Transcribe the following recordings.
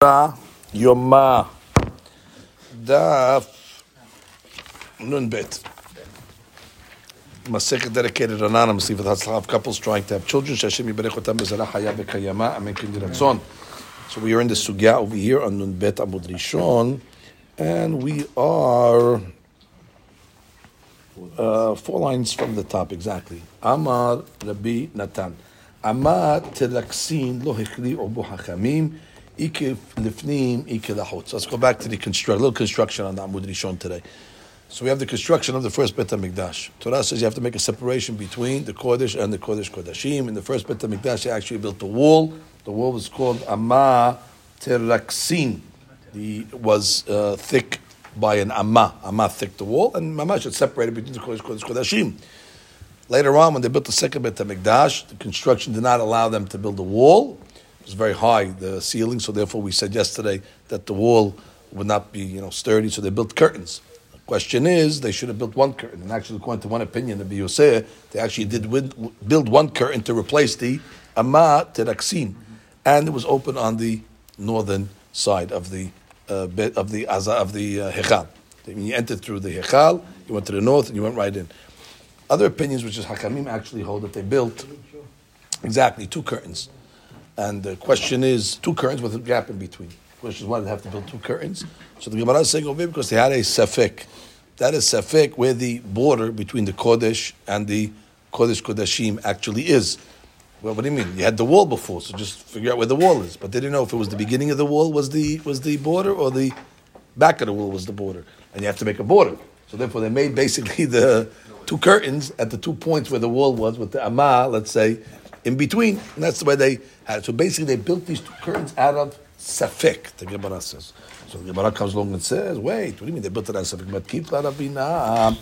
Yoma Daf Nun Bet. Masechet dedicated anonymously for the Hatzlav couples trying to have children. Shashem Yibarech Otam Bekayama Amen Kindiratzon. So we are in the sugya over here on Nun Bet Amud Rishon, and we are uh, four lines from the top exactly. Amar Rabbi Natan. Amar Telaksin Lo Hechli Obu Hachamim. Let's go back to the construct, little construction on the Amud Rishon today. So we have the construction of the first Bet HaMikdash. Torah says you have to make a separation between the Kodesh and the Kodesh Kodashim. In the first Bet HaMikdash, they actually built a wall. The wall was called Amma Teraksin. The was uh, thick by an Amma. Amma thick the wall, and Mamash is separated between the Kodesh Kodesh Kodashim. Later on, when they built the second Bet HaMikdash, the construction did not allow them to build a wall. Was very high, the ceiling, so therefore we said yesterday that the wall would not be, you know, sturdy, so they built curtains. The question is, they should have built one curtain. And actually, according to one opinion of Yosef, they actually did win, build one curtain to replace the Amma Teraksin. And it was open on the northern side of the uh, of the Aza, of the uh, Hechal. When you entered through the Hechal, you went to the north and you went right in. Other opinions, which is Hakamim, actually hold that they built exactly two curtains. And the question is, two curtains with a gap in between. The question is, why did they have to build two curtains? So the Gemara is saying over here because they had a safek. That is safek where the border between the Kodesh and the Kodesh Kodashim actually is. Well, what do you mean? You had the wall before, so just figure out where the wall is. But they didn't know if it was the beginning of the wall was the was the border or the back of the wall was the border. And you have to make a border. So therefore they made basically the two curtains at the two points where the wall was with the Amma, let's say, in between. And that's the way they had it. So basically they built these two curtains out of Safek, the Gemara says. So the Gemara comes along and says, wait, what do you mean they built it out of Safek? But keep Ravina.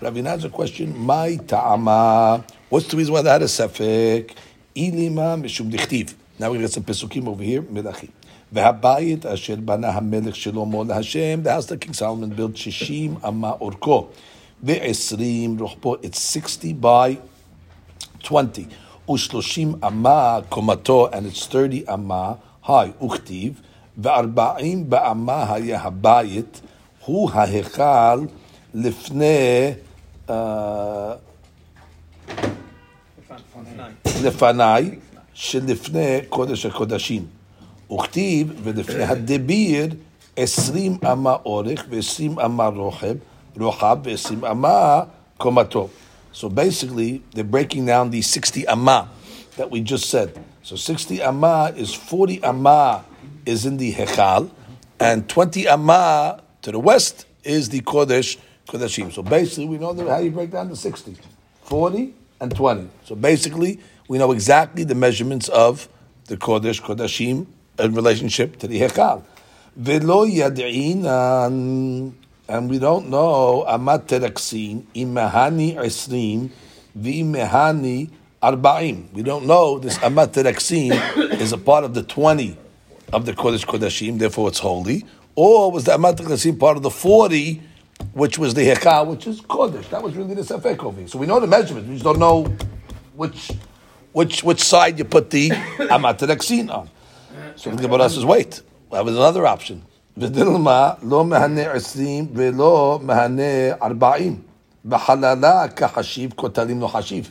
Ravina has a question, my ta'ama. What's the reason why they had a Safek? Ilima mishum dichtiv. Now we're going to get some pesukim over here, Melachim. והבית אשר בנה המלך שלמה להשם, the house that King Solomon built, 60 אמה אורכו, ו-20 רוחבו, it's 60 by 20, ו-30 אמה קומתו, and it's 30 אמה high, וכתיב, ו-40 באמה היה הבית, הוא ההיכל לפני, uh, לפניי, שלפני קודש הקודשים. וכתיב, ולפני הדביר, עשרים אמה אורך ועשרים אמה רוחב, רוחב ועשרים אמה קומתו. So basically, they're breaking down the 60 amma that we just said. So 60 amma is 40 amma is in the Hechal, and 20 amma to the west is the Kodesh Kodashim. So basically, we know how you break down the 60. 40 and 20. So basically, we know exactly the measurements of the Kodesh Kodashim in relationship to the Hechal. And we don't know amat teraksin imahani esrim v'imahani arba'im. We don't know this amat teraksin is a part of the twenty of the Kodesh Kodashim, therefore it's holy, or was the amat teraksin part of the forty? Which was the Hechal, which is Kodesh. That was really the Safek. So we know the measurement. We just don't know which which which side you put the Amat on. So the Gemara says, wait, that was another option. ודלמה לא מהנה עשרים ולא מהנה ארבעים. בחללה כחשיב כותלים לא חשיב.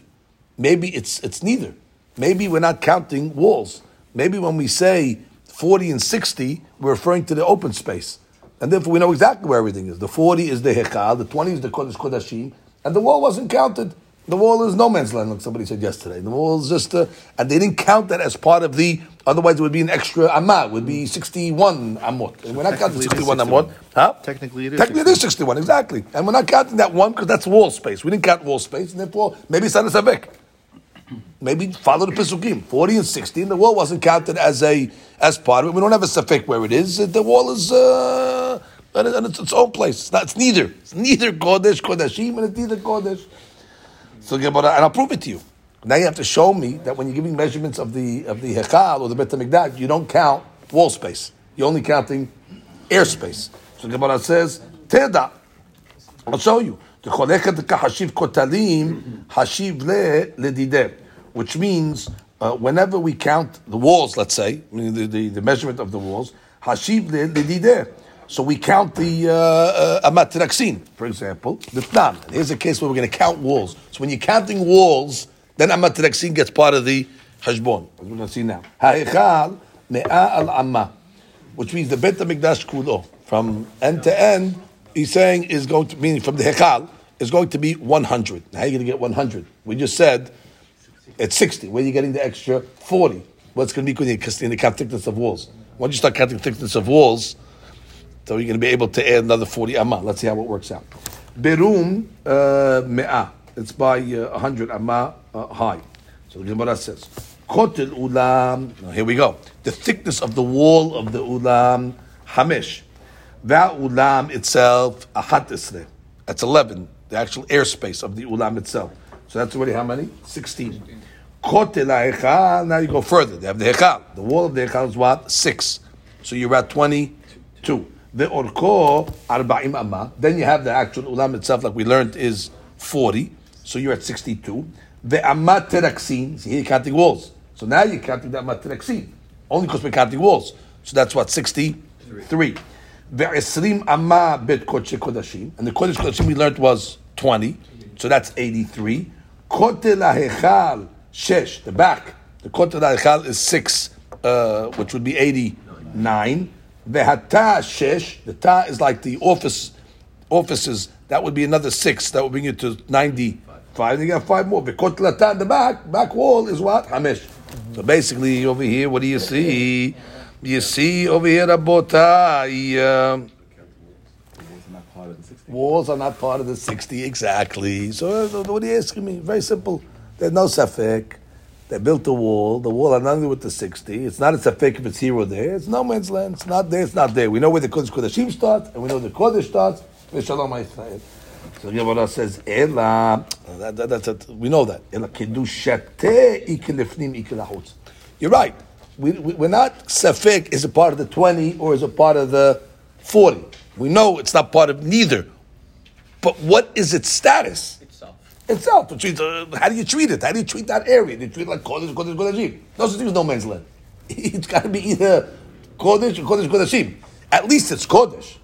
Maybe it's, it's neither. Maybe we're not counting walls. Maybe when we say 40 and 60, we're referring to the open space. And therefore we know exactly where everything is. The 40 is the Hechal, the 20 is the Kodesh Kodashim, and the wall wasn't counted. The wall is no man's land, like somebody said yesterday. The wall is just, uh, and they didn't count that as part of the, otherwise it would be an extra amah, it would be 61 amot. And we're not counting 61 amot. Huh? Technically it is Technically it is 61, exactly. And we're not counting that one because that's wall space. We didn't count wall space, and therefore maybe it's not a sabek. Maybe follow the Pesukim. 40 and 60, and the wall wasn't counted as a as part of it. We don't have a safek where it is. The wall is uh, and it's its own place. It's, not, it's neither. It's neither Kodesh, Kodashim, and it's neither Kodesh. So Gemara, and I'll prove it to you. Now you have to show me that when you're giving measurements of the of the Hechal or the Bet HaMikdash, you don't count wall space. You're only counting airspace. So Gemara says, Teda. I'll show you. Which means uh, whenever we count the walls, let's say, the, the, the measurement of the walls, Hashiv lidideh. So we count the uh, uh, amat teraksin, for example, the tnan. Here's a case where we're going to count walls. So when you're counting walls, then amat teraksin gets part of the hashbon, as we're going to see now. Ha'ichal me'a al amma, which means the Bet HaMikdash kulo, from end to end, he's saying is going to, meaning from the hechal, is going to be 100. How are you going to get 100? We just said it's 60. Where are you getting the extra 40? What's going to be in the count thickness of walls? Once you start counting thickness of walls, so you're going to be able to add another 40 amma. Let's see how it works out. Berum uh, me'ah. It's by uh, 100 amma uh, high. So the Gemara says, Kotel ulam. Here we go. The thickness of the wall of the ulam, hamish. That ulam itself, ahat. That's 11. The actual airspace of the ulam itself. So that's already how many? 16. Kotel Now you go further. They have the hechal. The wall of the hechal is what? Six. So you're at 22. The orko arba'im amma. Then you have the actual ulam itself, like we learned, is 40. So you're at 62. The amma teraksin. See, you're counting walls. So now you're counting the amma teraksin. Only because we're counting walls. So that's what, 63. The esrim amma bet kodesh kodashim. And the kodesh kodashim we learned was 20. So that's 83. Kotel ha'echal shesh, the back. The kotel ha'echal is 6, uh, which would be 89. Shesh, the ta is like the office offices. That would be another six. That would bring you to ninety-five. Then you got five more. Vekot the back back wall is what hamish. So basically, over here, what do you see? You see over here, Rabotai. Uh, walls are not part of the 60, exactly. So, what are you asking me? Very simple. There's no safek. They built a wall. The wall had nothing with the 60. It's not it's a safek if it's here or there. It's no man's land. It's not there. It's not there. We know where the Kodesh Kodeshim starts, and we know the Kodesh starts. Shalom Yisrael. So Gemara says, Ela, that, that, that's it. we know that. Ela kedushate. You're right. We, we, we're not safek is a part of the 20 or is a part of the 40. We know it's not part of neither. But what is its status? Itself. Uh, how do you treat it? How do you treat that area? Do you treat it like Kodesh, Kodesh, Kodeshim? No such thing as no man's land. It's got to be either Kodesh or Kodesh, Kodeshim. At least it's Kodesh.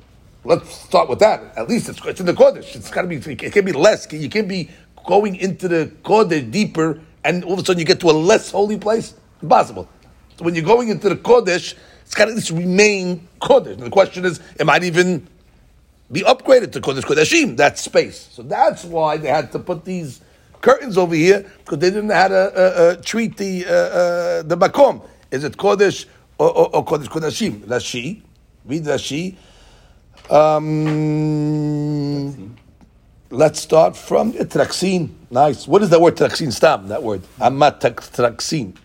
Let's start with that. At least it's, it's in the Kodesh. It's got to be, it can't be less. You can't be going into the Kodesh deeper and all of a sudden you get to a less holy place. Impossible. So when you're going into the Kodesh, it's got to at least remain Kodesh. And the question is, it might even be upgraded to Kodesh Kodeshim, that space. So that's why they had to put these curtains over here, because they didn't know how to uh, uh, treat the, uh, uh, the Makom. Is it Kodesh or, or, or Kodesh Kodeshim? Rashi, read Rashi. Um, let's start from the Traksin. Nice. What is the word Traksin? Stam, that word. Amat Traksin.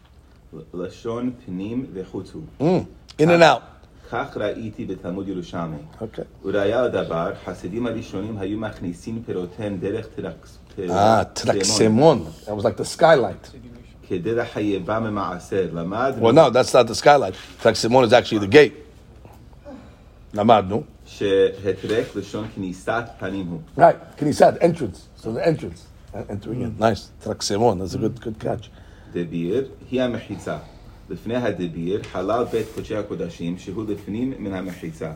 Lashon Pinim Vechutu. Mm, in and out. כך ראיתי בתלמוד ירושלמי. אוקיי. וראיה לדבר, חסידים הראשונים היו מכניסים פירותיהם דרך טרקס... אה, טרקסמון. That was like the skylight. כדי לחייבה ממעשר. למד... Well, no, that's not the skylight. טרקסמון is actually the gate. למדנו. שהטרק לשון כניסת פנים הוא. Right, כניסת, entrance. So the entrance. Entering in. Nice. טרקסמון, that's a good, good catch. דביר היא המחיצה. לפני הדביר, חלל בית קודשי הקודשים, שהוא לפנים מן המחיצה.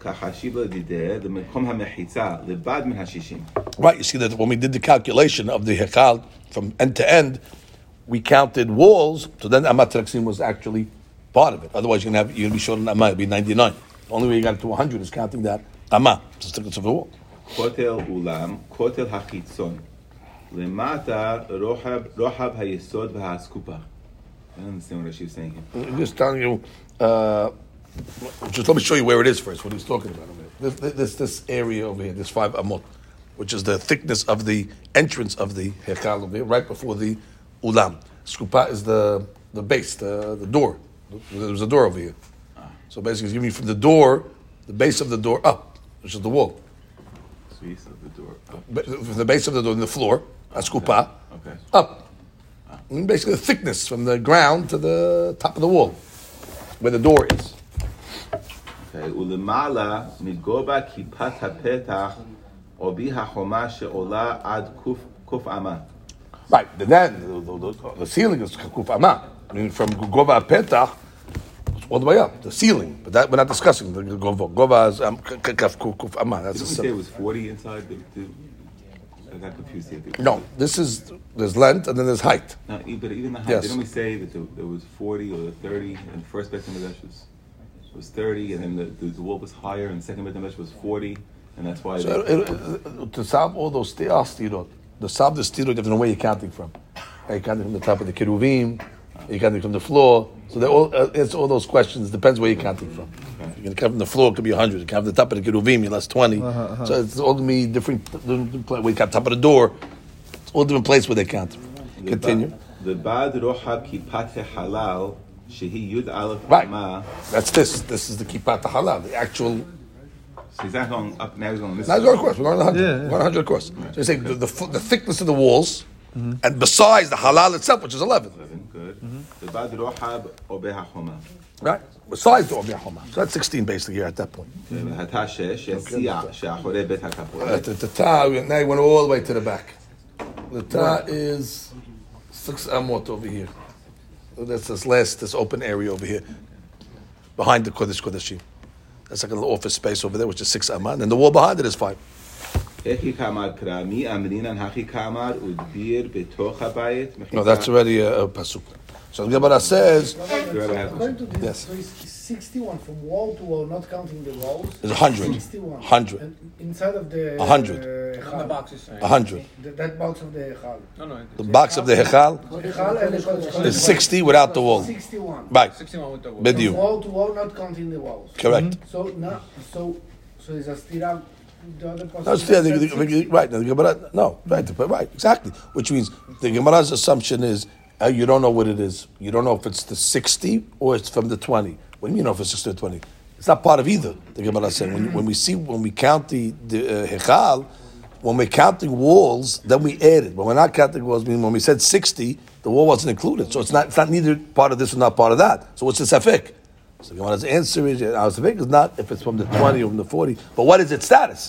כחשיב לדידה, למקום המחיצה, לבד מן השישים. Right, you see that when we did the calculation of the hekal from end to end, we counted walls, so then Amat Raksim was actually part of it. Otherwise, you're going to have, you're going to be short on Amma, it'd be 99. The only way you got it to 100 is counting that Amma, the thickness of the wall. כותל אולם, כותל החיצון. למטה רוחב היסוד והאסקופה. I don't understand what she's saying here. I'm just telling you. Uh, just let me show you where it is first. What he's talking about. This, this, this area over here, this five amot, which is the thickness of the entrance of the hekal over here, right before the ulam. Skupa is the the base, the the door. There's a door over here. So basically, it's giving you from the door, the base of the door up, which is the wall. Base of the door. From the base of the door in the floor, a skupa, Okay. up basically, the thickness from the ground to the top of the wall, where the door is. Okay. ולמעלה מגובה כיפת הפתח או בי החומה שעולה עד קוף אמה. Right, but then the, the, the, the ceiling is kuf ama. I mean, from Gova Petach, all the way up, the ceiling. But that we're not discussing. The gova, gova is um, k- k- kaf, kuf, kuf, amma. That's Didn't a we say it sim- was 40 inside the, the I got confused here. no. This is there's length and then there's height. No, but even the height, Yes. didn't we say that there, there was 40 or 30 and the first Beit HaMikdash was, was 30 and then the, the, the wall was higher and the second Beit HaMikdash was 40 and that's why So they, it, it, to solve all those stirot, the solve the stirot, you have to know where you're counting from. You're you counting from the top of the keruvim? Are you counting from the floor? So they all uh, answer all those questions. Depends where you're counting from. If you're going count from the floor, it could be 100. You can count from the top of the keruvim, you're less 20. Uh-huh, uh-huh. So it's all going to be different. different pla- When count top of the door, it's all different place where they count. the Continue. the Bad Rohab Kipat Halal Shehi Yud Aleph Right. Amma. That's this. This is the kippah halal, the actual So he's not going up now. He's going this. Now way. go across. We're going 100. Yeah, yeah. We're going 100 across. So you say the, the, the thickness of the walls, mm-hmm. and besides the halal itself, which is 11. Eleven, Good. The Right? Besides the Omer Homa. So that's 16 basically here at that point. The Ta, now he went all the way to the back. The Ta is six Amot over here. So that's this last, this open area over here, behind the Kodesh Kodeshim. That's like a little office space over there, which is six Amot, and the wall behind it is five. No, that's already a, a pasuk. So the Gemara says The Rebbe has- According to this, Yes. so it's 61 from wall to wall, not counting the walls. It's 100. 61. 100. And inside of the. 100. Uh, the Echal. box is a hundred. The- That box of the Echal. No, no. The box of the Hechal Echal and the Kodesh is 60 without the wall. 61. Right, 61 with the wall. Bid From you. wall to wall, not counting the walls. Correct. So now, so so is a stira. The other No, possibility still, the, the, 60. right. The Gemara, no, right, right, exactly. Which means the Gemara's assumption is uh, you don't know what it is. You don't know if it's the 60 or it's from the 20. What do you mean, know if it's 60 or 20? It's not part of either. The Gemara saying when, when we see when we count the the uh, hechal, when we're counting walls, then we add added. When we're not counting walls, meaning when we said 60, the wall wasn't included. So it's not it's not neither part of this or not part of that. So what's the safek? So the Gemara's answer is our safek is not if it's from the 20 or from the 40, but what is its status?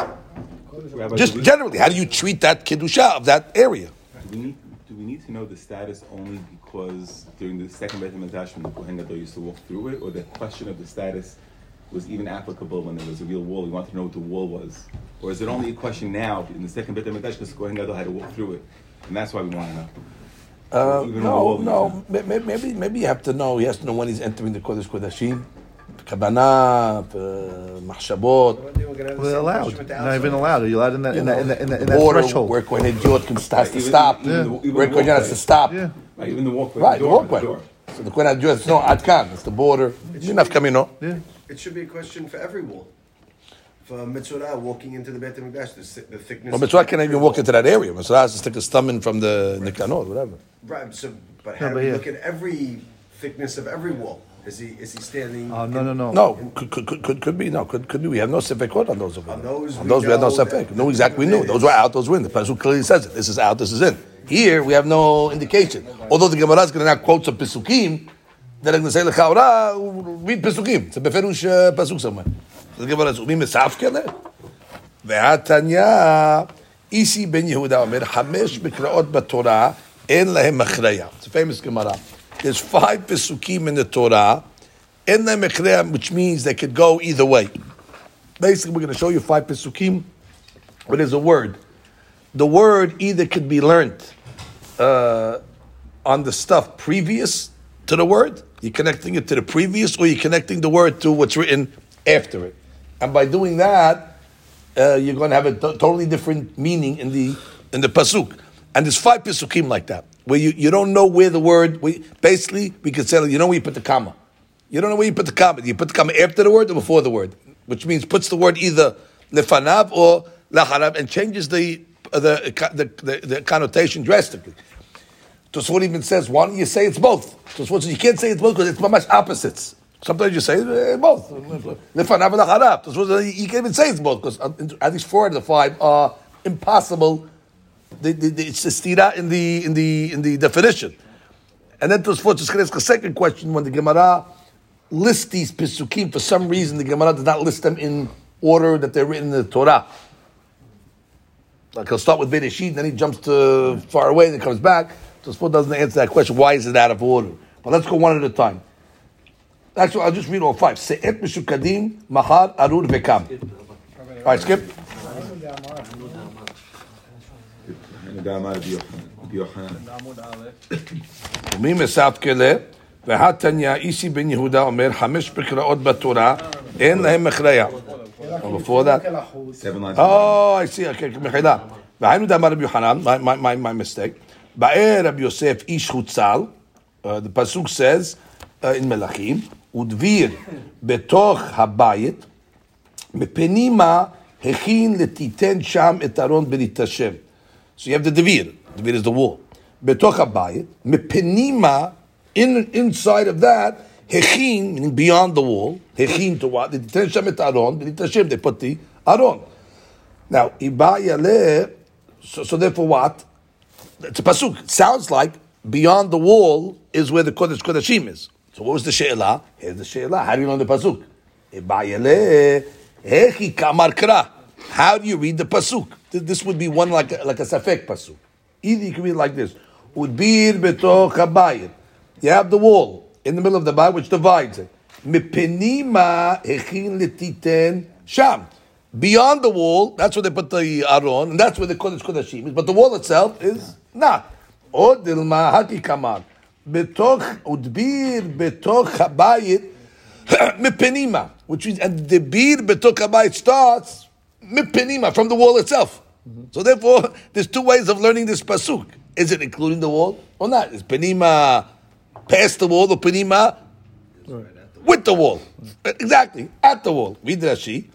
Just generally, how do you treat that kiddusha of that area? Do we need we need to know the status only because during the second Beit HaMikdash when the Kohen Gadol used to walk through it, or the question of the status was even applicable when there was a real wall? We want to know what the wall was, or is it only a question now in the second Beit HaMikdash because the Kohen Gadol had to walk through it, and that's why we want to know? Uh, no, no. may- may- Maybe, maybe you have to know. He has to know when he's entering the Kodesh Kodashim, Kabbalah, uh, Machshabot, Well, they're allowed. Not even allowed. Are you allowed in that in that in that, in that, in that border, threshold? where Kohen Hedyot can has to stop, even the- even where the Kohen has to stop. Yeah. Right, even the walkway, Right, the door, walkway. door. So the Kohen Hedyot is no Adkan. It's the border. Enough coming, no. Yeah. It should be a question for every wall. For Mitzvah walking into the Beit HaMikdash, the, thi- the thickness. Well, Mitzvah can't even walk into that area. Mitzvah has to stick his thumb in from the Nikanor, whatever. Right, so, but No, how but do we yeah. look at every thickness of every wall? Is he is he standing? Uh, no, no, no. No, could, could, could, could be no, could, could be. We have no sefekot on those of there. On those, on those we, we have no sefek. No, exactly. We knew those were out, those were in. The pasuk clearly says it. This is out, this is in. Here we have no indication. Although the Gemara is going to now quote some pisukim, they're going to say lechaora read pisukim. It's a beferush uh, pasuk somewhere. The Gemara is umi misafkele. Ve'atanya isi ben Yehuda omer hamesh mikraot b'torah en lahem machraya. It's a famous Gemara. There's five pesukim in the Torah, in the mechream, which means they could go either way. Basically, we're going to show you five pesukim, but there's a word. The word either could be learned uh, on the stuff previous to the word, you're connecting it to the previous, or you're connecting the word to what's written after it. And by doing that, uh, you're going to have a t- totally different meaning in the in the pasuk. And there's five pesukim like that where you, you don't know where the word. We, basically, we could say you know where you put the comma. You don't know where you put the comma. You put the comma after the word or before the word, which means puts the word either lefanav or lacharab and changes the the the, the, the connotation drastically. Tosfot even says, don't you say it's both? Tosfot says you can't say it's both because it's much opposites. Sometimes you say uh, both. Lefanav and lacharab. Tosfot says you can't even say it's both because at least four out of the five are impossible. The, the, it's the stira in the in the in the definition. And then Tosfot just asks a second question when the Gemara lists these pisukim for some reason the Gemara does not list them in order that they're written in the Torah. Like he'll start with Bereshit, then he jumps to far away, and then comes back. Tosfot doesn't answer that question. Why is it out of order? But let's go one at a time. Actually, I'll just read all five. Se'et mishukadim, mahar, arur, vekam. All right, skip. ומי רבי כלה, והתניא איסי בן יהודה אומר חמש פקראות בתורה אין להם מכריע. או, מחילה. והיינו דאמר רבי יוחנן, מה עם mistake, באר רבי יוסף איש חוצל, אה, הפסוק says, אה, אין מלכים, ודביר בתוך הבית, מפנימה הכין לתיתן שם את ארון ברית So you have the devir. Devir is the wall. Betoch habayit, mepenima, in, inside of that, hechin, meaning beyond the wall, hechin to what? They put the aron. Now, ibayale, so, so therefore what? It's a pasuk. It sounds like beyond the wall is where the Kodesh Kodashim is. So what was the she'elah? Here's the she'elah. How do you learn the pasuk? Ibayale, hechi kamar kra. How do you read the pasuk? Th- This would be one like a, like a safek pasuk. Either you can read like this. Udbir betoch habayit. You have the wall in the middle of the bayit which divides it. Mipenima hechin letiten sham. Beyond the wall, that's where they put the aron, and that's where the kodesh kodashim is. But the wall itself is not. Od ilma haki kamar. Betoch udbir betoch habayit mipenima, which means and the bir betoch habayit starts mipenima from the wall itself. So therefore, there's two ways of learning this pasuk. Is it including the wall or not? Is penima past the wall or penima with the wall? Exactly at the wall. Read Rashi.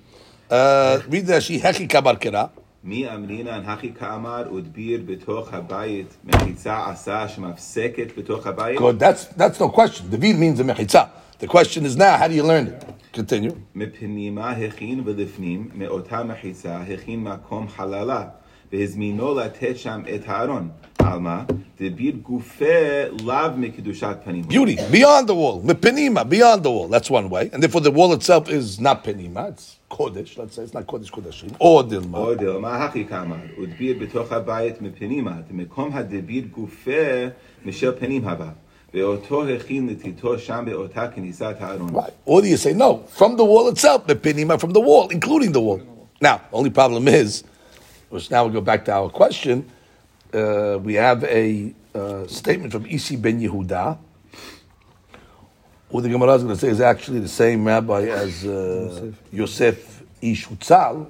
Uh, read Rashi. Heki kabar kera. מי אמרינן הכי כאמר ודביר בתוך הבית מחיצה עשה שמפסקת בתוך הבית Good. That's that's no question. The vir means a mechitza. The question is now, how do you learn it? Continue. מפנימה הכין ולפנים מאותה מחיצה הכין מקום חללה והזמינו לתת שם את הארון על מה? דביר גופה לאו מקדושת פנים Beauty beyond the wall. Penima beyond the wall. That's one way, and therefore the wall itself is not penima. It's kodesh. Let's say it's not kodesh kodeshim or dilma. או דלמה הכי כאמר ודביר בתוך הבית מפנימה דמקום הדביר גופה משל פנים הבא Right. Or do you say no from the wall itself, the pinima from the wall, including the wall? Now, only problem is, which now we go back to our question. Uh, we have a uh, statement from Isi ben Yehuda, who the Gemara is going to say is actually the same rabbi as uh, Yosef Ish It's the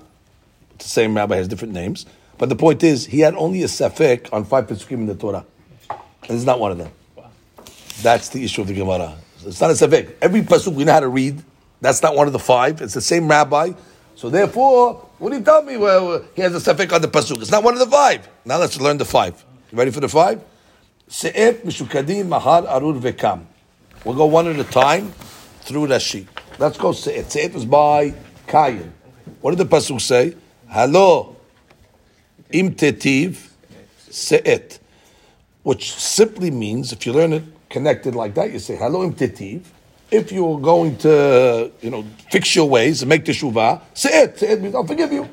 same rabbi has different names, but the point is he had only a safek on five pesukim in the Torah, and it's not one of them. That's the issue of the Gemara. It's not a safek. Every pasuk we know how to read. That's not one of the five. It's the same rabbi. So therefore, what do you tell me? Well, he has a safek on the pasuk. It's not one of the five. Now let's learn the five. You ready for the five? Se'et mishukadim mahar arur vekam. We'll go one at a time through Rashi. Let's go Se'et. Se'et was by Kayin. What did the pasuk say? Hello, im se'et. Which simply means, if you learn it connected like that, you say hello imtitiv. If you're going to, you know, fix your ways and make teshuvah, say it. Say it means I'll forgive you.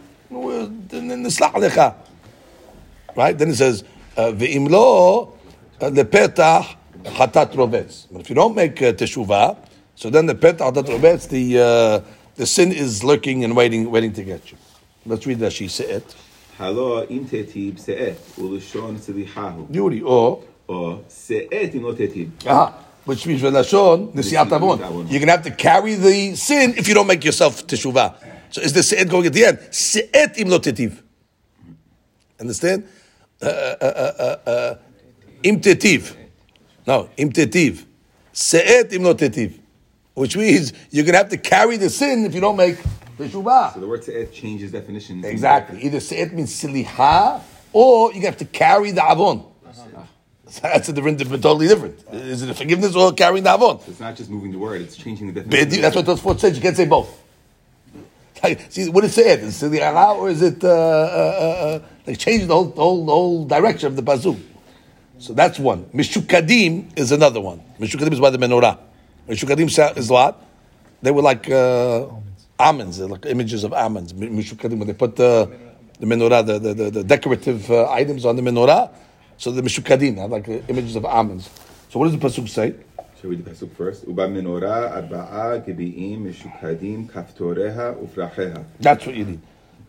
Right? Then it says ve'im lo uh, lepetach hatat rovetz. But if you don't make uh, teshuvah, so then the petach hatat rovetz, the uh, the sin is lurking and waiting, waiting to get you. Let's read that. She said. Hello, im tetib se'et, ulishon silihahu. Beauty, or Ah, which means when nesiat avon. You're gonna have to carry the sin if you don't make yourself teshuvah. So is the se'et going at the end? Se'et im lotetiv. Understand? Uh, uh, uh, uh, uh im. No, im tetiv. Se'et im lotetiv. Which means you're gonna have to carry the sin if you don't make teshuvah. So the word se'et changes definition. Exactly. Either se'et means siliha or you have to carry the avon. That's a different, different, totally different. Is it a forgiveness or carrying the avon? It's not just moving the word, it's changing the definition. Bedi- That's what Tosfot says. You can't say both. Like, see, what is it? Is it siliha or is it uh, uh, uh, uh, like changing the whole, the whole, the whole direction of the pasuk? So that's one. Mishukadim is another one. Mishukadim is by the menorah. Mishukadim is what? They were like uh, almonds, like images of almonds. Mi- Mishukadim, when they put the, the menorah, the, the, the, the decorative uh, items on the menorah, so the Meshukadim like the images of almonds. So what does the Pasuk say? Shall we read the Pasuk first? Uba menorah arba'a gebi'im meshukadim kaftoreha ufracheha. That's what you need.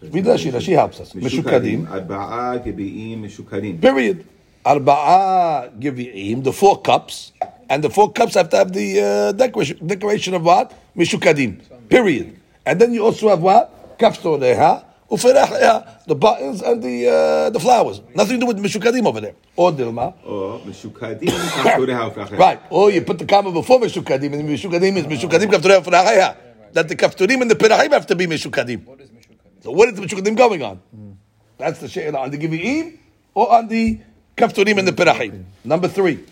Read Rashi. Rashi helps us. Meshukadim. Arba'a gebi'im meshukadim. Period. Arba'a gebi'im, the four cups. And the four cups have to have the uh, decoration, decoration of what? Mishukadim. Period. And then you also have what? Kaftoreha the buttons and the uh, the flowers. Nothing to do with mishukadim over there. Or dilma. Or mishukadim Right. Or you put the comma before mishukadim, and mishukadim is mishukadim kafturei. That the kafturim and the pirahim have to be mishukadim. What is mishukadim? So what is the mishukadim going on? Mm. That's the she'ela on the givi'im or on the kafturim and the pirahim. Number three.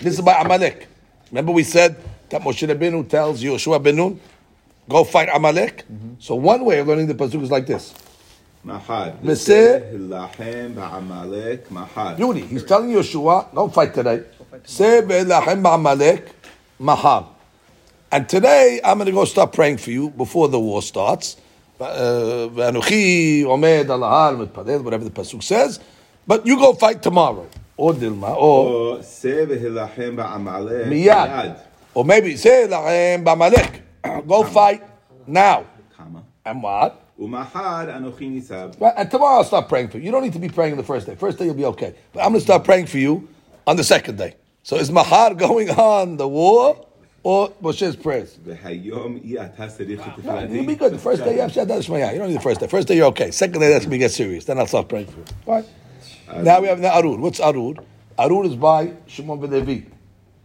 This is by Amalek. Remember we said that Moshe Rabbeinu tells Yoshua Benun go fight Amalek. Mm-hmm. So one way of learning the pasuk is like this. Mahar. Yuni, he's telling Yeshua, don't fight today. Say Amalek mahar. And today I'm going to go start praying for you before the war starts. Uh, V'anuchi whatever the pasuk says. But you go fight tomorrow. Or Dilma, or... Or maybe, say, Ba'amalek. Uh, go fight now. And what? And tomorrow I'll stop praying for you. You don't need to be praying on the first day. First day you'll be okay. But I'm going to start praying for you on the second day. So is Mahar going on the war or Moshe's prayers? No, you'll be good. The first day you have Shadat You don't need the first day. First day you're okay. Second day that's when we get serious. Then I'll start praying for you. What? Now we have the Arur. What's Arur? Arur is by Shimon Velevi.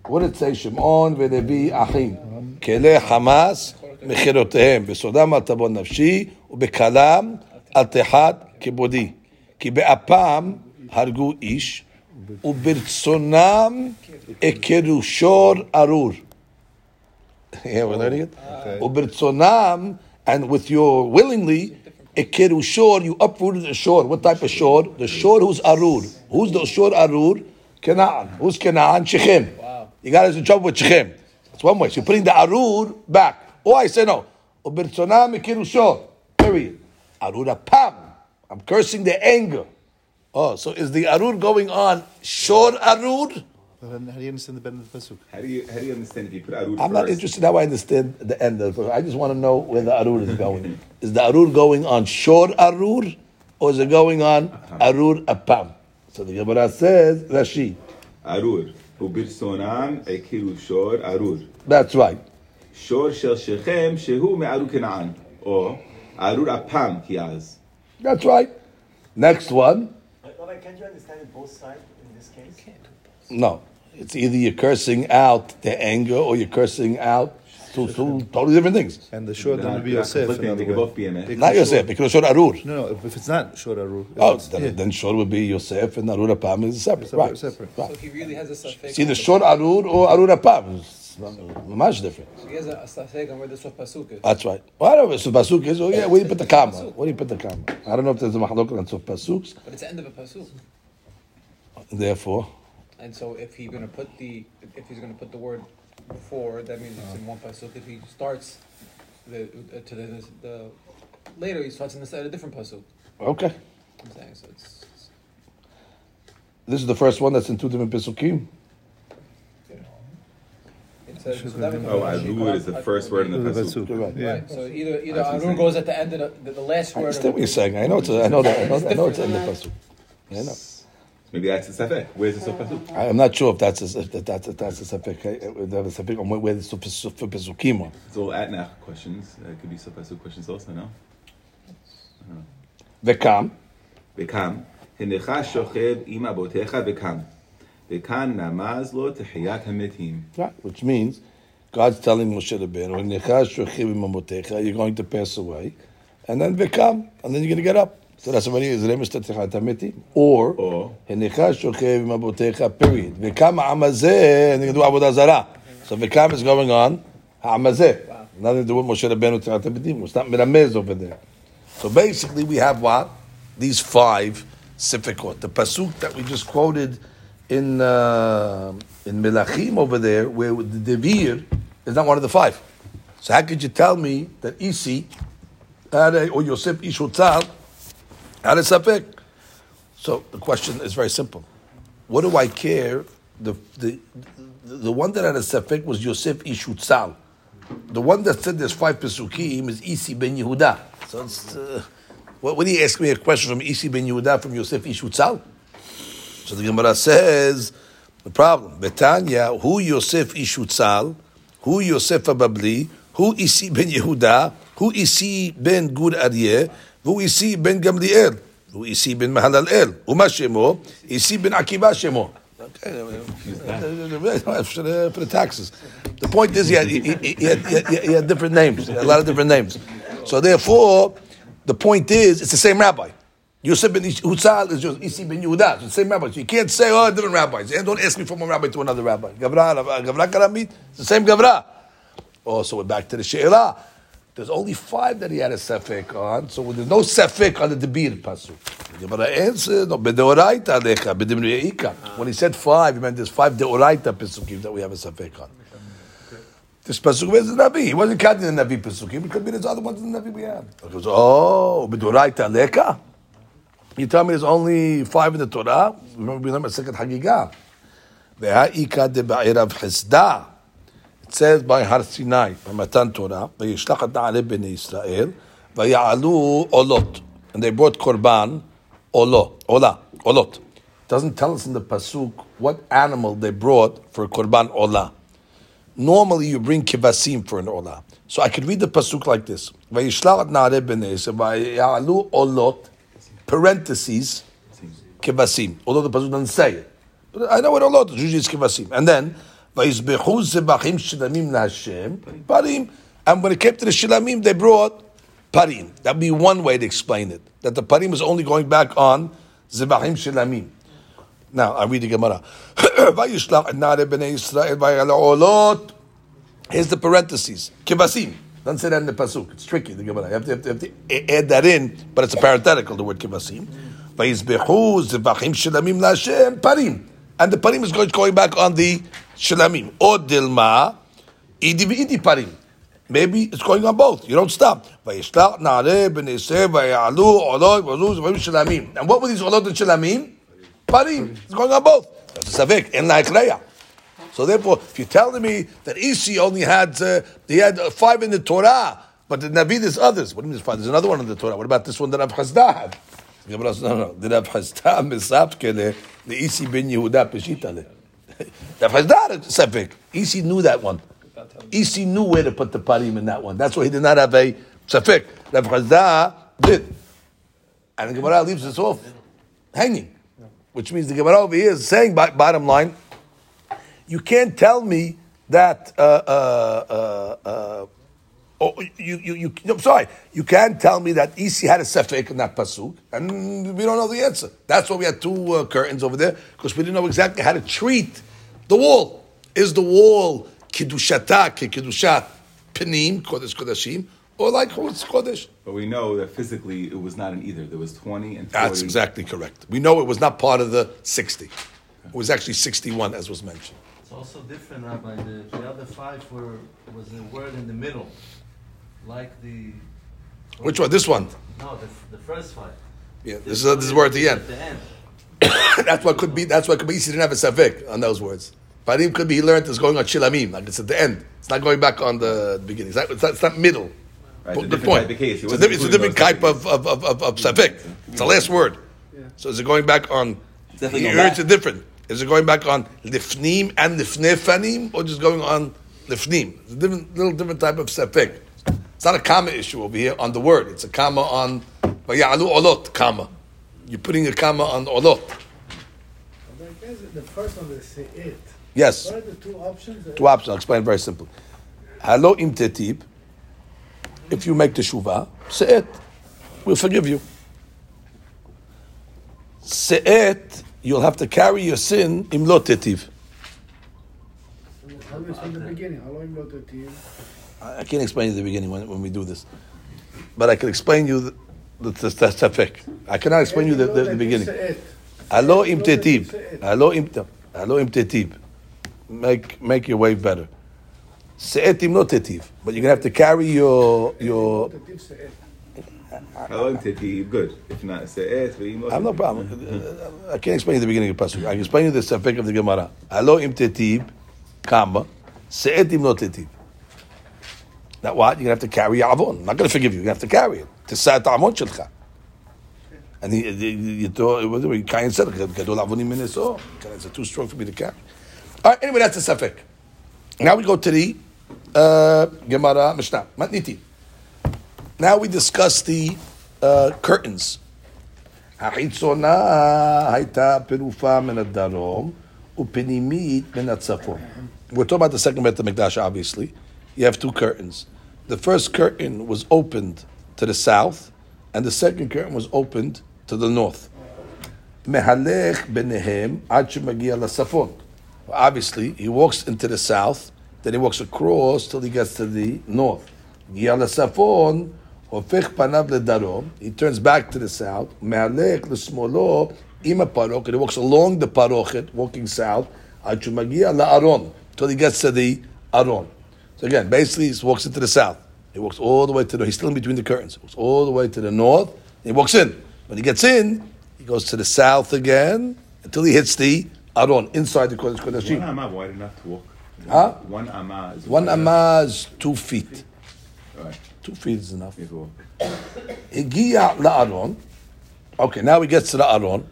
What did it say? Shimon Velevi Achim. כלי חמאס מחירותיהם, בסודם על תבון נפשי, ובקלם על תחת כבודי. כי באפם הרגו איש, וברצונם הכרו שור ארור. Yeah, we're learning it. Ubertzonam, and with your willingly, ekeru shor, you uprooted a shor. What type of shor? The shor who's arur. Who's the shor arur? Canaan. Who's Canaan? Shechem. You got us in trouble with Shechem. That's one way. So you're putting the arur back. Or I say no. Period. Arur apam. I'm cursing the anger. Oh, so is the arur going on shor arur? How do you understand the end of the pasuk? How do you how do you understand if you put arur? I'm not interested how I understand the end of the pasuk. I just want to know where the arur is going. is the arur going on shor arur, or is it going on uh-huh. arur apam? So the Gemara says Rashi. Arur. וברצונם הכירו שור ארור. That's right. שור של שכם שהוא מארור כנען. או ארור אפם כי אז. That's right. Next one. Rabbi, can't you understand it both sides in this case? No, it's either you're cursing out the anger or you're cursing out two, two totally different things. And the short They're then would be not Yosef. conflicting, another They could both be in it. Not shor- Yosef because shor arur. No, no. If, if it's not short aru, Oh, then, yeah. then shor would be Yosef and arur apam is separate. Separate, right. separate. Right. So he really has a suffix. It's either shor arur or arur apam. It's much different. He has a, a suffix on where the sof pasuk is. That's right. Well, I don't know if it's pasuk is. Oh, yeah, where do you put the comma? Where do you put the comma? I don't know if there's a machlok on sof pasuks. But it's the end of a pasuk. Therefore, And so if he's gonna put the if he's gonna put the word before, that means it's in one pasuk. If he starts the uh, to the, the later he starts in the, at a different pasuk. okay. I'm saying so it's, it's This is the first one that's in two different pasukim. it says, so that would- Oh, Arur is the first word in the The pasuk. pasuk. Right. Yeah. Right. So either either I Arur goes at the end of the, the, the last I word. understand of what you're saying. I know it's. A, I know that. I know, I know it's in the different. pasuk. I know. Maybe that's the safek. Where's the sof pasuk? I, I'm not sure if that's a, if that's a, that's a safek. uh, That's a safek on where the sof sof pasukim are. It's all atnach questions. Uh, it could be sof pasuk questions also, no? Vekam. וקם, הנך שוכב עם אבותיך וקם. וכאן נמז לו תחיית המתים. Right, which means God's telling Moshe Rabbeinu, "Necha shochim imamotecha," you're going to pass away, and then become, and then you're going to get up. So that's already is remes tetechat hamiti, or "Necha shochim imamotecha." Period. Vekam ha'amazeh, and you do avodah zarah. So vekam is going on ha'amazeh. Nothing to do with Moshe Rabbeinu tetechat hamitim. It's not miramez over there. So basically, we have what these five sifikot. The pasuk that we just quoted in uh, in Melachim over there, where the devir is not one of the five. So how could you tell me that Isi or Yosef Ishutzal a safek? So the question is very simple: What do I care the the the one that had a safek was Yosef Ishutzal. The one that said there's five pesukim is Isi ben Yehuda. So it's, uh, what, what do you ask me a question from Isi ben Yehuda from Yosef Ishutzal? So the Gemara says the problem. Betanya, who Yosef Ishutzal, who Yosef Ababli, who Isi ben Yehuda, who Isi ben Gur Aryeh, who Isi ben Gamliel, who Isi ben Mahalal El, ומה שמו? Isi ben Akiva שמו. Okay, for the, for the taxes. The point is, he had, he, he, he had, he, had, he had different names, He had a lot of different names. So therefore, the point is, it's the same rabbi. Yosef ben Hutzal is just Isi ben Yehuda. It's the same rabbi. So you can't say, oh, different rabbis. And don't ask me from one rabbi to another rabbi. Gavra, Gavra Karamit, it's the same Gavra. Oh, so we're back to the She'elah. There's only five that he had a sefek on, so there's no sefek on the debir pasuk. But Gemara answered, no, bedeoraita alecha, bedimri yeika. When he said five, he meant there's five deoraita pesukim that we have a sefek on. This pasuk is the Navi. He wasn't counting the Navi pesukim. It could be there's other ones in the Navi we. He goes, oh, bedeoraita alecha. You tell me there's only five in the Torah. Remember, we learned a second Hagigah. Ve'ha'ika de ba'irav chesda. It says by Har Sinai, by Matan Torah, Vayishlachat Na'ale B'nai Israel, Vayalu Olot. And they brought Korban, Olo, Ola, Olot. It doesn't tell us in the Pasuk what animal they brought for Korban Ola. Normally you bring Kivasim for an Ola. So I could read the Pasuk like this. Vayishlachat Israel, Olot, parentheses, Kivasim. Although the Pasuk doesn't say it. But I know what Olot is, usually it's Kivasim. And then, ויזבחו זבחים שלמים להשם, parim. And when it came to the shilamim, they brought parim. That'd be one way to explain it. That the parim was only going back on zebachim shilamim. Now, I read the Gemara. וישלח את נערי בני ישראל ויעלעולות. Here's the parentheses. Kivasim. Doesn't say that in the pasuk. It's tricky. The Gemara. You have to, you have to, you have to add that in, but it's a parenthetical. The word kivasim. ויזבחו זבחים שלמים להשם parim. And the parim is going, going back on the shlamim. Or dilma, idi idi parim. Maybe it's going on both. You don't stop. And what were these olot and shlamim? Parim. It's going on both. That's a savik. And la'ikreya. So therefore, if you're telling me that Isi only had uh, had five in the Torah, but the Navi there's others. What do you mean there's five? There's another one in the Torah. What about this one that Rav Chisda had? No, no. The Rav Chisda misapkele the Isi ben Yehuda peshitale. Rav Chisda had a knew that one. Isi knew where to put the parim in that one. That's why he did not have a sefik. Rav Chisda did. And the Gemara leaves us off hanging. Which means the Gemara over here is saying, by, bottom line, you can't tell me that. Uh, uh, uh, uh, oh, you, you, you, I'm sorry. You can't tell me that Isi had a sefek in that pasuk, and we don't know the answer. That's why we had two uh, curtains over there because we didn't know exactly how to treat the wall. Is the wall kiddushata kiddushat pinim kodesh kodashim, or like it's kodesh? But we know that physically it was not in either. There was 20 and 40. That's exactly correct. We know it was not part of the sixty. It was actually sixty-one, as was mentioned. It's also different, Rabbi. The, the other five were was a word in the middle, like the. Which one? This one. No, the, the first five. Yeah, this is this is where at the end. At the end. that's what could be. That's what could be. He didn't have a safek on those words. Parim could be he learned is going on shilamim, like it's at the end. It's not going back on the beginning. It's not, it's not, it's not middle. Right, it's a point. type of case. It's a, it's a different type of of of, of, of safek. It's the last word. So is it going back on? definitely Here it's a different. Is it going back on lifnim and lifnefanim, or just going on lifnim? It's a different, little different type of safek. It's not a comma issue over here on the word. It's a comma on vayalu olot comma. You're putting a comma on olot. I guess the first one is say it. Yes. What are the two options? Two options. I'll explain very simply. Halo im tetib. If you make the shuvah, it. We'll forgive you. It. You'll have to carry your sin im lo tetiv. How do from the beginning? How long about the? I can't explain you the beginning when, when we do this, but I can explain you the the, the, the tafek. I cannot explain you the, the, the beginning. Halo im tetib. Halo im tetib. Make make your way better. Se'et im lo tetiv. But you're gonna have to carry your your Hello, Titib, good. If not, Se'et, I have no problem. I can't explain you the beginning of the pasuk. I can explain you the suffix of the Gemara. Alo im tetib, comma, se'et im lo tetib. Now what? You're gonna have to carry avon. I'm not gonna forgive you. You're gonna have to carry it. Tisat avon shelcha. And he, you thought, what do we, Kain said, gadol avonim min eso. It's too strong for me to carry. All right, anyway, that's the suffix. Now we go to the uh, Gemara Mishnah. Matniti. Now we discuss the uh, curtains. החיצונה הייתה פירופה מן הדרום ופנימית מן הצפון. We're talking about the second Beit HaMikdash, obviously. You have two curtains. The first curtain was opened to the south, and the second curtain was opened to the north. מהלך ביניהם עד שמגיע לצפון. Obviously, he walks into the south, then he walks across till he gets to the north. He turns back to the south. He walks along the parochet, walking south. until till he gets to the aron. So again, basically, he walks into the south. He walks all the way to the. He's still in between the curtains. He walks all the way to the north. he walks in. When he gets in, he goes to the south again until he hits the aron, inside the Kodesh One Kodeshim. Amma wide enough to walk. Huh? One Amma is One amma is two feet. Right. Two feet is enough. Igiya la'aron. Okay, now we get to the aron.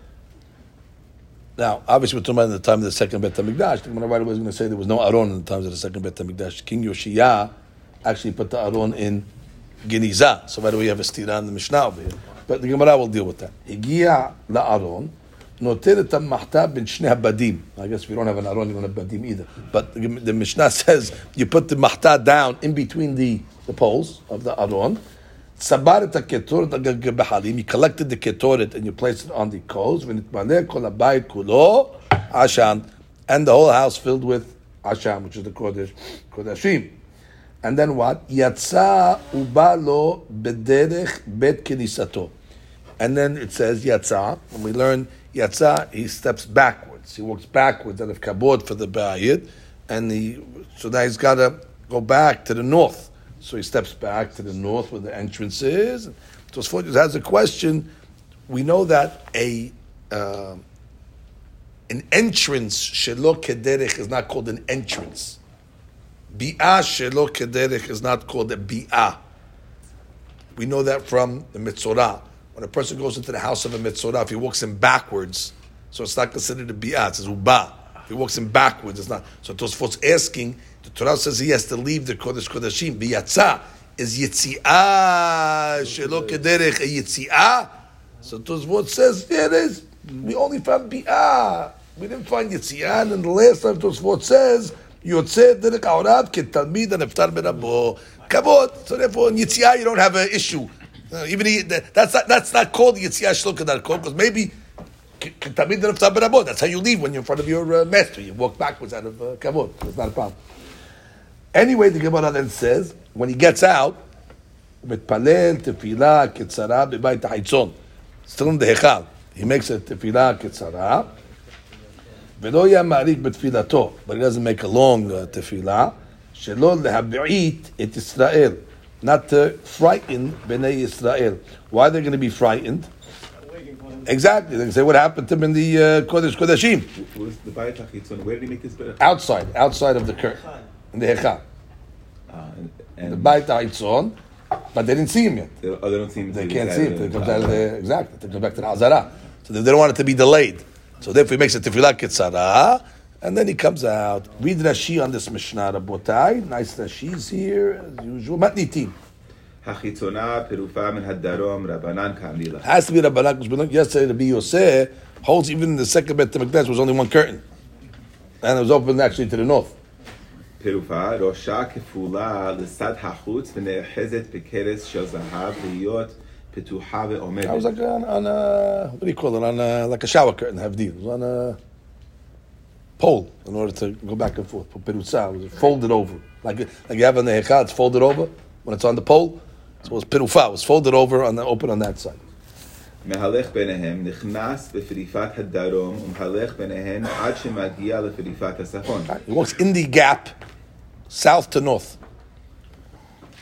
Now, obviously, we're talking about in the time of the second Bet HaMikdash. The Gemara right away is going to say there was no aron in the times of the second Bet HaMikdash. King Yoshiyah actually put the aron in Geniza. So right away you have a stira in the Mishnah over here. But the Gemara will deal with that. Igiya la'aron נותן את המחתה בין שני הבדים. I guess if you don't have an aron, you don't have badim either. But the, the Mishnah says you put the מחתה down in between the, the poles of the aron. צבר את הקטורת על גבי בחלים, you collected the ketoret and you placed it on the coals, ונתמלא כל הבית כולו עשן, and the whole house filled with עשן, which is the kodesh, kodashim. And then what? יצא ובא לו בדרך בית כניסתו. And then it says Yatza. When we learn he steps backwards. He walks backwards out of Kabod for the Bayit. And he, so now he's got to go back to the north. So he steps back to the north where the entrance is. Tosfot has a question. We know that a uh, an entrance shelo kederech is not called an entrance. Bi'ah shelo kederech is not called a bi'ah. We know that from the Mitzorah. When a person goes into the house of a Mitzorah, if he walks in backwards, so it's not considered a bi'ah, it says uba. If he walks in backwards, it's not. So Tosfot's asking, the Torah says he has to leave the Kodesh Kodashim. Biyatza is Yitzi'ah, Shelo Kederech, a Yitzi'ah. So Tosfot says, yeah, it is. We only found bi'ah. We didn't find Yitzi'ah. And the last time Tosfot says, Derek Aorat Ketalmid and Iftar Berabo. Kavod. So therefore, in Yitzi'ah, you don't have an issue. Uh, even he, that- that's not, that's not called Yitzi'ah Shelo Kedarko, because maybe Tamid and Iftar Berabo. That's how you leave when you're in front of your uh, master. You walk backwards out of uh, Kavod. It's not a problem. Anyway, the Gemara then says, when he gets out, מתפלל תפילה קצרה בבית החיצון. Still in the היכל. He makes a תפילה קצרה, ולא יהיה מעריך בתפילתו, but he doesn't make a long uh, תפילה, שלא להבעית את ישראל, not to frighten Bnei Israel. Why they're going to be frightened? Exactly. They can say what happened to him in the uh, Kodesh Kodeshim. Where did he make this better? Outside, outside of the curtain, in the Hechal. Uh, and, and the Bayit HaChitzon, but they didn't see him yet. They, oh, they don't see him. They can't see him. The, exactly. They come back to the Azara. So they, they don't want it to be delayed. So therefore he makes a tefillah ketzara, and then he comes out. Read Rashi on this Mishnah, Rabotai. Nice Rashi's here, as usual. Matnitim. Perufa min hadarom Rabbanan. Has to be Rabbanan yesterday Rabbi Yosef holds even in the second Bet Hamikdash was only one curtain, and it was open actually to the north. Perufa rosha kefula l'sad hachutz vnehezet pekeres shel zahav liyot. I was like on, on a what do you call it on a like a shower curtain havdil on a pole in order to go back and forth. Perusa it was folded over, like like you have on the hechad, it's folded over when it's on the pole. So it was perufa, it was folded over on the open on that side. מהלך ביניהם נכנס בפריפת הדרום ומהלך ביניהן עד שמגיע לפריפת הצפון. Right? It walks in the gap, south to north.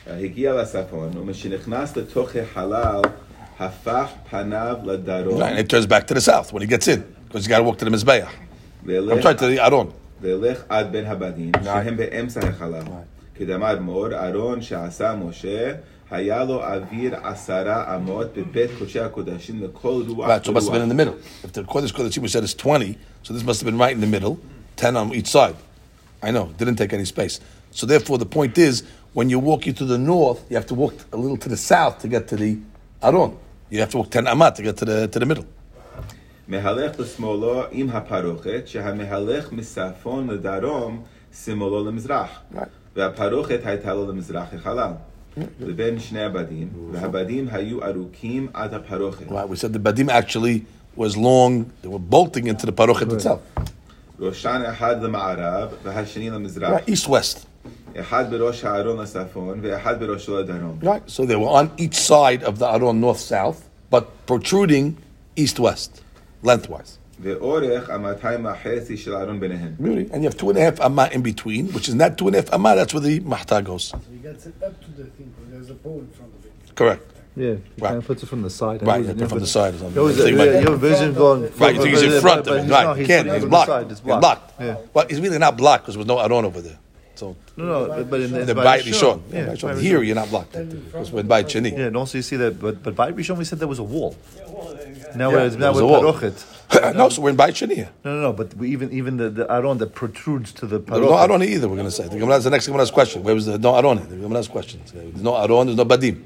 הגיע לצפון, ומשנכנס לתוך החלל, הפך פניו לדרום, Right, and it turns back to the south when he gets in, because you got to walk to the Mizbeach. I'm והלך sorry, to the Aron. והלך עד בין הבדים, שהם באמצע החלל. כדאמר מור, ארון שעשה משה, היה לו אוויר עשרה אמות בבית קודשי הקודשים לכל רוח Right, so it must have been in the ורוח. middle. If the Kodesh Kodeshim we said is 20, so this must have been right in the middle, 10 on each side. I know, didn't take any space. So therefore, the point is, when you're walking to the north, you have to walk a little to the south to get to the Aron. You have to walk 10 amat to get to the, to the middle. מהלך לשמאלו עם הפרוכת, שהמהלך מצפון לדרום, שמאלו למזרח. Right. והפרוכת הייתה לו למזרח החלל. לבין שני הבדים, והבדים היו ארוכים עד הפרוכת. Right, we said the Badim actually was long, they were bolting into the Parochet itself. ראשן אחד למערב, והשני למזרח. Right, east-west. אחד בראש הארון לצפון, ואחד בראשו לדרום. Right, so they were on each side of the Aron north-south, but protruding east-west, lengthwise. Really? And you have two and a half amma in between, which is not two and a half amma, that's where the mahta goes. So you get it up to the thing, there's a pole in front of it. Correct. Yeah, right. kind puts it from the side. Right, you put from the side or something. Your, you yeah, your vision's going. Right, you think he's in front of it. Right, can't. He's blocked. It's blocked. blocked. Yeah. Well, he's really not blocked because there was no Aron over there. So No, no, but- but in the, the by Bait Rishon. Rishon. Yeah, Yeah, by Rishon. Rishon. Here you're not blocked because we're by Chini. Yeah, and also you see that, but but by Rishon we said there was a wall. Now Yeah, we're now was we're a wall. parochet. no, so we're in Bait Chini here. No, no, no. But we even even the, the aron that protrudes to the There's no parochet. Aron either, we're going to say. The Gemara's the next Gemara's question. Where was the no Aron? here? The Gemara's question. There's no Aron, there's no Badim.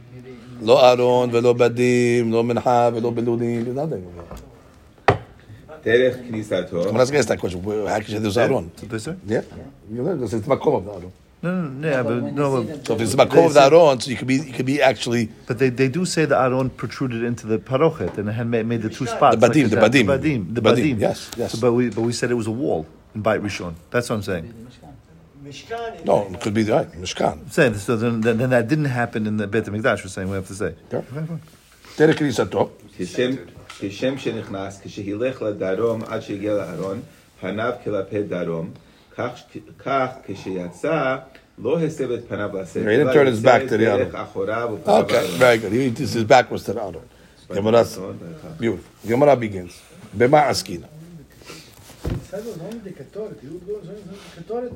Lo Aron, velo Badim, lo Mincha, velo Beludim, there's nothing. דרך כניסתו, Gemara's going to ask that question. Where- How can you say there's Aron? Did they say? Yeah. You know, It's the Makom of the Aron. No, no, no, yeah, but no. But, So if it's the Makom of the Aron, so you could be, you could be actually but they, they do say the aron protruded into the parochet and it had made, made the two spots. The badim, like the that. badim. the badim, the Badim, badim. yes, yes. So, but we but we said it was a wall in Beit Rishon. That's what I'm saying. Mishkan is no, it could be right. Mishkan. I'm saying so then, then, then that didn't happen in the Beit Hamikdash. We're saying we have to say. Yeah. Okay, fine. דרך כניסתו. כשם, כשם שנכנס, כשהילך לדרום עד שהגיע לארון, פניו כלפי דרום, כך, כך כשיצא, לא הסב את פניו לסדר, He didn't turn his back to the דרך Aron. אחוריו ופניו Okay, לארון. very good. He, this is backwards to the Aron. Gemara, beautiful. Gemara begins. Bema askina. It said it was only the Ketoret. You would go and say the Ketoret.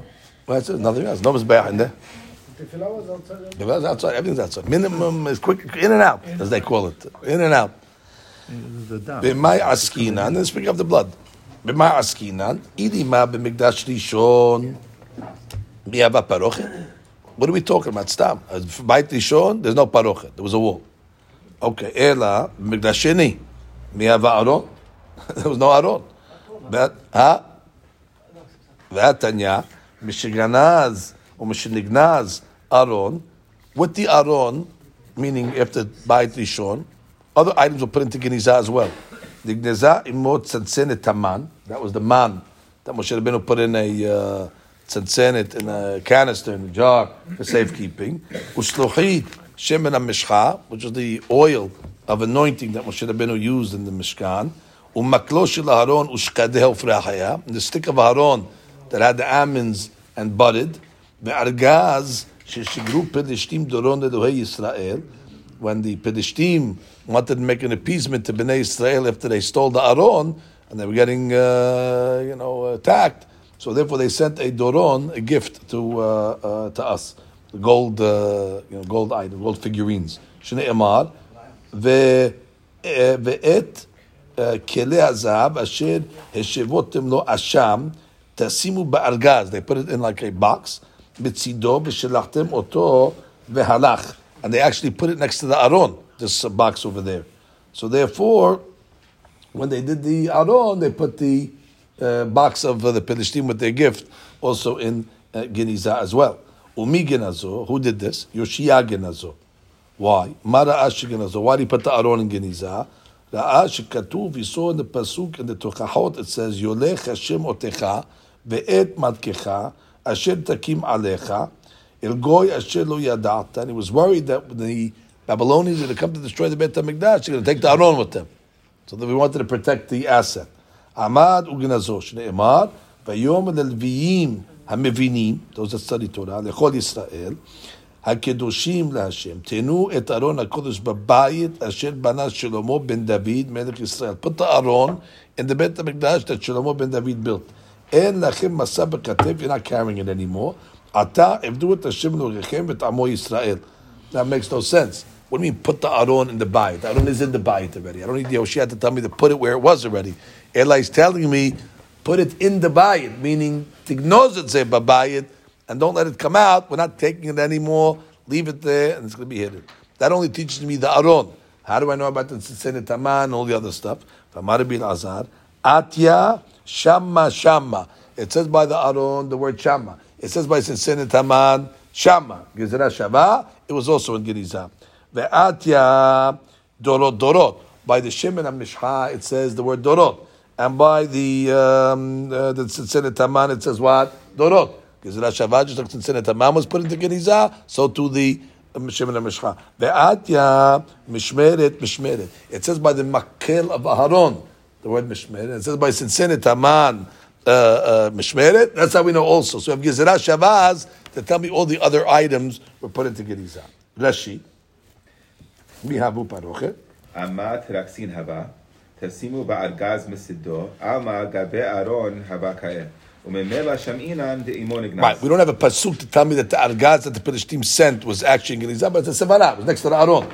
Well, that's it. Nothing else. No mizbeach in there. The tefillah was outside. The vase outside. Everything's outside. Minimum is quick, in and out, as they call it. In and out. The dam. Bema askina. And then speaking of the blood. Bema askina. Idima b'migdash rishon. Mi'ava parochet. What are we talking about? Stam. Bait rishon, there's no parochet. There was a wall. Okay. Ela, b'migdash sheni. Mi'ava aron. There was no aron. But, huh? והתניא, משגנז או משנגנז ארון, with the aron, meaning after bait rishon, other items were put into Genizah as well. The Genizah imot tzantzenet taman, that was the man that Moshe Rabbeinu put in a uh, in a canister, in a jar for safekeeping. Ushluchit shemen ha which was the oil of anointing that Moshe Rabbeinu used in the Mishkan. Umaklo shel Aharon ushkadeh ufrahaya, the stick of Aharon that had the almonds and budded. Ve'argaz sheshigru Pelishtim doron ledohei Yisrael when the Pelishtim wanted to make an appeasement to Bnei Israel after they stole the Aron and they were getting, uh, you know, attacked. So therefore, they sent a doron, a gift to uh, uh to us, the gold, uh, you know, gold item, gold figurines. Shnei Amar, ve eh, ve'et uh, kele hazav asher heshevotem lo asham tasimu ba'argaz. They put it in like a box. בצידו ושלחתם אותו והלך and they actually put it next to the aron, this box over there. So therefore, when they did the aron, they put the uh, box of uh, the Pelishtim with their gift also in uh, Geniza as well. Umi Genazo, who did this? Yoshia Genazo. Why? Mara Ashi Genazo. Why did he put the aron in Geniza? Ra'a Katuv. he saw in the pasuk in the Tokahot, it says, Yolech Hashem otecha ve'et matkecha asher takim alecha אל גוי אשר לא ידעת. And he was worried that when the Babylonians are going to come to destroy the Beit HaMikdash, they're going to take the Aron with them. So that we wanted to protect the asset. עמד וגנזו, שנאמר, ויאמר ללוויים המבינים, those that study Torah, לכל ישראל, הקדושים להשם. תנו את ארון הקודש בבית אשר בנה שלמה בן דוד מלך ישראל. Put the ארון in the בית המקדש that שלמה בן דוד built. אין לכם מסע בכתף, you're not carrying it anymore. Ata evdu et Hashem logechem et amo Yisrael. That makes no sense. What do you mean put the Aron in the bayit? The Aron is in the bayit already. I don't need the Hoshea to tell me to put it where it was already. Eli is telling me put it in the bayit, meaning tignoz it say bayit, and don't let it come out. We're not taking it anymore. Leave it there, and it's going to be hidden. That only teaches me the Aron. How do I know about the Tzitzin Taman and all the other stuff? Famarabil Azar. Atya Shamma Shamma. It says by the Aron the word Shamma. It says by tzitzin taman shama. Gezerah shava. It was also in Genizah. Ve'atya dorot dorot. By the Shimon and Mishcha, it says the word dorot. And by the um, uh, the Tzitzin Taman, it says what? Dorot. Because Rashavah, just like Tzitzin Taman was put into Genizah, so to the Shimon and Mishcha. Ve'atya mishmeret mishmeret. It says by the Makel of Aharon, the word mishmeret. It says by Tzitzin Taman, uh, uh, mishmeret. That's how we know also. So we have gezerah shavaz to tell me all the other items were put into genizah. Rashi. Mihabu paroche. Amat raksin haba. תשימו בארגז מסידו, עמה גבי ארון הבא כאה. וממילא שמעינן דאימו נגנז. Right, we don't have a pasuk to tell me that the argaz that the Philistines sent was actually in Genizah, but it's a savara, it was next to the Aron.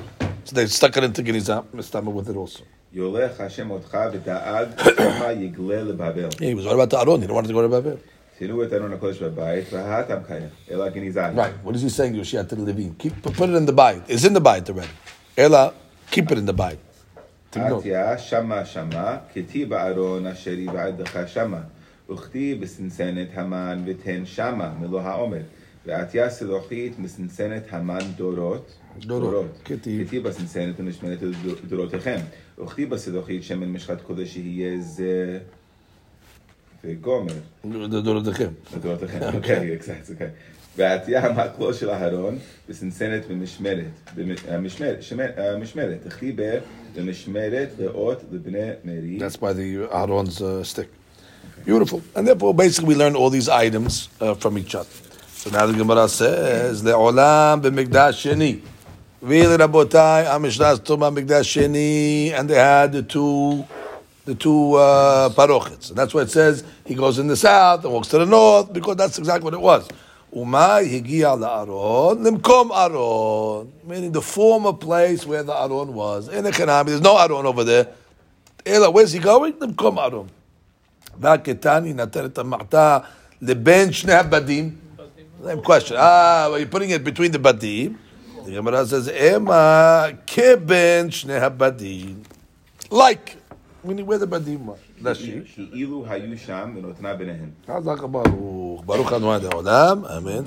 So they stuck it into Gerizah, Mistama with it also. יולך השם אותך ודאג שמא יגלה לבבל. Yeah, he was worried about the Aron, he didn't want it to go to Babel. תראו את ארון הקודש בבית, והאטם כאה, אלא גניזה. Right, what is he saying, Yoshia to the Levine? Keep, put it in the bayit. It's in the bayit already. Ella, keep it in the bayit. עטיה שמה שמה, כתיב ארון אשר יבעדך שמה. וכתי בסנסנת המן ותן שמה מלוא העומר. ועטיה סלוחית מסנסנת המן דורות. דורות, כתיב. כתיב בסנסנת ונשמרת לדורותיכם. וכתי בסלוחית שמן משחת קודש יהיה זה וגומר. לדורותיכם. לדורותיכם, אוקיי, אקזקט, אוקיי. ועטיה המקלו של אהרון בסנסנת במשמרת, המשמרת, שמ- המשמרת, תכתיב במשמרת לאות לבני מרי. That's by the Aharon's uh, stick. Beautiful. And therefore, basically, we learn all these items uh, from each other. So now the Gemara says, Le'olam b'mikdash sheni. Really, Rabotai, Amishnas Tuma Mikdash Sheni, and they had the two, the two uh, parochets. And that's why it says he goes in the south and walks to the north, because that's exactly what it was. Umay higia la'aron, limkom aron, meaning the former place where the aron was. In the Chanami, there's no aron over there. Ela, where's he going? limkom aron. והקטני נתן את המעטה לבין שני הבדים. same question. Ah, well, you're putting it between the badim. The Gemara says, "Ema keben shneha badim." Like, meaning where the badim was. Rashi. Ilu hayu sham v'notna b'nehem. Chazak baruch, baruch anu ad. Amen.